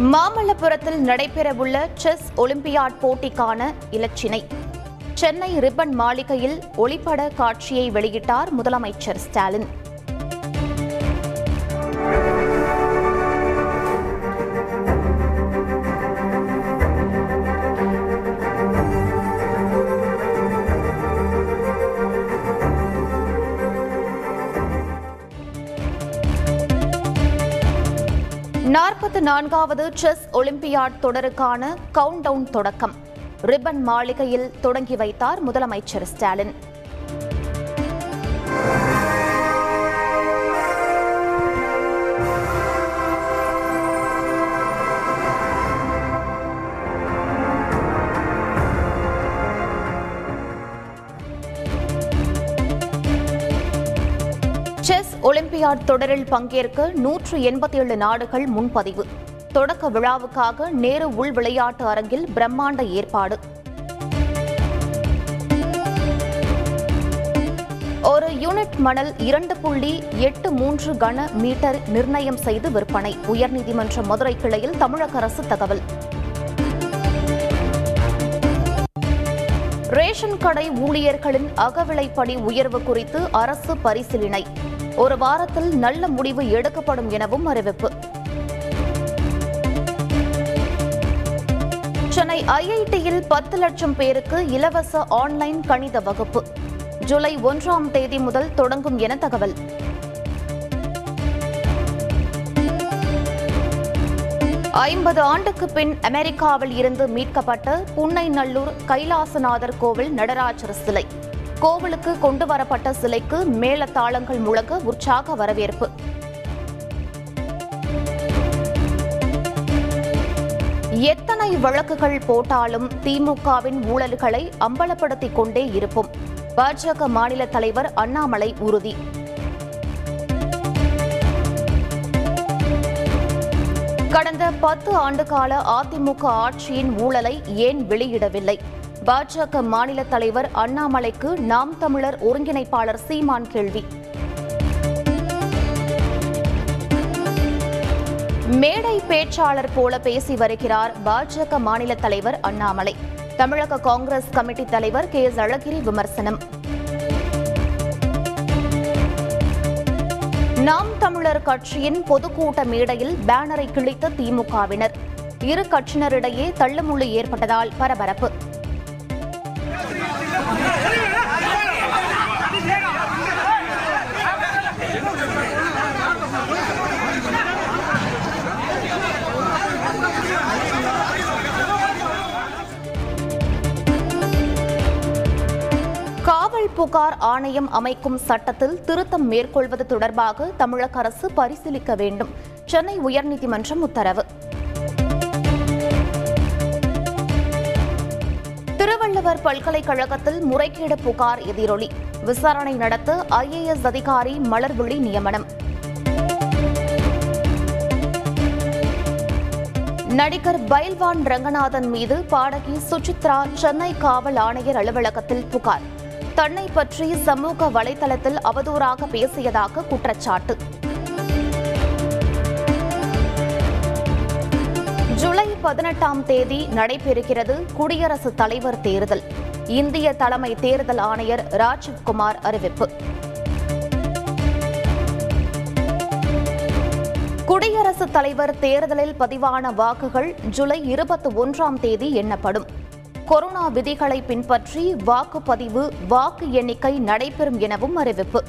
மாமல்லபுரத்தில் நடைபெறவுள்ள chess olympiad போட்டிக்கான இலச்சினை. சென்னை ரிப்பன் மாளிகையில் ஒளிப்பட காட்சியை வெளியிட்டார் முதலமைச்சர் ஸ்டாலின். நாற்பத்தி நான்காவது செஸ் ஒலிம்பியாட் தொடருக்கான கவுண்ட் டவுன் தொடக்கம். ரிப்பன் மாளிகையில் தொடங்கி வைத்தார் முதலமைச்சர் ஸ்டாலின். ஒலிம்பியாட் தொடரில் பங்கேற்க நூற்று எண்பத்தி ஏழு நாடுகள் முன்பதிவு. தொடக்க விழாவுக்காக நேரு உள் விளையாட்டு அரங்கில் பிரம்மாண்ட ஏற்பாடு. ஒரு யூனிட் மணல் இரண்டு புள்ளி எட்டு மூன்று கன மீட்டர் நிர்ணயம் செய்து விற்பனை. உயர்நீதிமன்ற மதுரை கிளையில் தமிழக அரசு தகவல். ரேஷன் கடை ஊழியர்களின் அகவிலைப்படி உயர்வு குறித்து அரசு பரிசீலனை. ஒரு வாரத்தில் நல்ல முடிவு எடுக்கப்படும் எனவும் அறிவிப்பு. சென்னை ஐஐடியில் பத்து லட்சம் பேருக்கு இலவச ஆன்லைன் கணித வகுப்பு. ஜூலை ஒன்றாம் தேதி முதல் தொடங்கும் என தகவல். ஐம்பது ஆண்டுக்கு பின் அமெரிக்காவில் இருந்து மீட்கப்பட்ட புன்னைநல்லூர் கைலாசநாதர் கோவில் நடராஜர் சிலை. கோவிலுக்கு கொண்டு வரப்பட்ட சிலைக்கு மேளதாளங்கள் முழங்க உற்சாக வரவேற்பு. எத்தனை வழக்குகள் போட்டாலும் திமுகவின் ஊழல்களை அம்பலப்படுத்திக் கொண்டே இருப்போம். பாஜக மாநில தலைவர் அண்ணாமலை உறுதி. கடந்த பத்து ஆண்டுகால அதிமுக ஆட்சியின் ஊழலை ஏன் வெளியிடவில்லை? பாஜக மாநில தலைவர் அண்ணாமலைக்கு நாம் தமிழர் ஒருங்கிணைப்பாளர் சீமான் கேள்வி. மேடை பேச்சாளர் போல பேசி வருகிறார் பாஜக மாநில தலைவர் அண்ணாமலை. தமிழக காங்கிரஸ் கமிட்டி தலைவர் கே. எஸ் அழகிரி விமர்சனம். நாம் தமிழர் கட்சியின் பொதுக்கூட்ட மேடையில் பேனரை கிழித்த திமுகவினர். இரு கட்சியினரிடையே தள்ளுமுள்ளு ஏற்பட்டதால் பரபரப்பு. புகார் ஆணையம் அமைக்கும் சட்டத்தில் திருத்தம் மேற்கொள்வது தொடர்பாக தமிழக அரசு பரிசீலிக்க வேண்டும். சென்னை உயர்நீதிமன்றம் உத்தரவு. திருவள்ளுவர் பல்கலைக்கழகத்தில் முறைகேடு புகார் எதிரொலி. விசாரணை நடத்த ஐஏஎஸ் அதிகாரி மலர்விழி நியமனம். நடிகர் பைல்வான் ரங்கநாதன் மீது பாடகி சுசித்ரா சென்னை காவல் ஆணையர் அலுவலகத்தில் புகார். தன்னை பற்றி சமூக வலைதளத்தில் அவதூறாக பேசியதாக குற்றச்சாட்டு. ஜூலை பதினெட்டாம் தேதி நடைபெறுகிறது குடியரசுத் தலைவர் தேர்தல். இந்திய தலைமை தேர்தல் ஆணையர் ராஜீவ்குமார் அறிவிப்பு. குடியரசுத் தலைவர் தேர்தலில் பதிவான வாக்குகள் ஜூலை இருபத்தி ஒன்றாம் தேதி எண்ணப்படும். கொரோனா விதிகளை பின்பற்றி வாக்குப்பதிவு வாக்கு எண்ணிக்கை நடைபெறும் எனவும் அறிவிப்பு.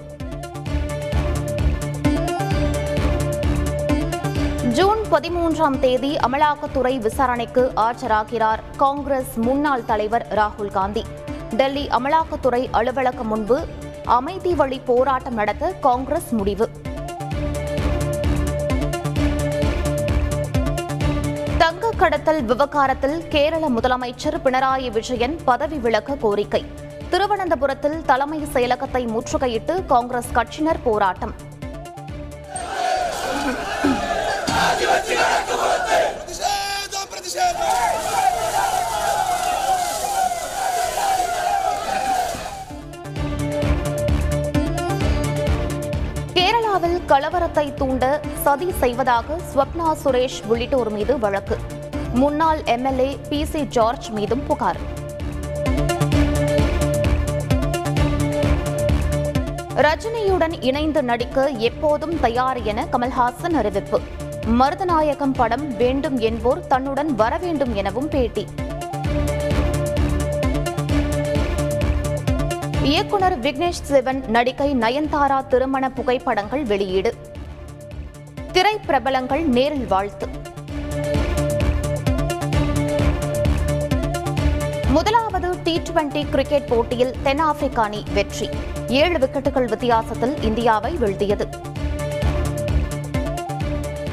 ஜூன் பதிமூன்றாம் தேதி அமலாக்கத்துறை விசாரணைக்கு ஆஜராகிறார் காங்கிரஸ் முன்னாள் தலைவர் ராகுல் காந்தி. டெல்லி அமலாக்கத்துறை அலுவலகம் முன்பு அமைதி வழி போராட்டம் நடத்த காங்கிரஸ் முடிவு. தங்க கடத்தல் விவகாரத்தில் கேரள முதலமைச்சர் பினராயி விஜயன் பதவி விலக கோரிக்கை. திருவனந்தபுரத்தில் தலைமை செயலகத்தை முற்றுகையிட்டு காங்கிரஸ் கட்சியினர் போராட்டம். கலவரத்தை தூண்ட சதி செய்வதாக ஸ்வப்னா சுரேஷ் உள்ளிட்டோர் மீது வழக்கு. முன்னாள் எம்எல்ஏ பி சி ஜார்ஜ் மீதும் புகார். ரஜினியுடன் இணைந்து நடிக்க எப்போதும் தயார் என கமல்ஹாசன் அறிவிப்பு. மருதநாயகம் படம் வேண்டும் என்போர் தன்னுடன் வர வேண்டும் எனவும் பேட்டி. இயக்குனர் விக்னேஷ் சிவன் நடிகை நயன்தாரா திருமண புகைப்படங்கள் வெளியீடு. திரைப்பிரபலங்கள் நேரில் வாழ்த்து. முதலாவது டி டுவெண்டி கிரிக்கெட் போட்டியில் தென்னாப்பிரிக்க அணி வெற்றி. ஏழு விக்கெட்டுகள் வித்தியாசத்தில் இந்தியாவை வீழ்த்தியது.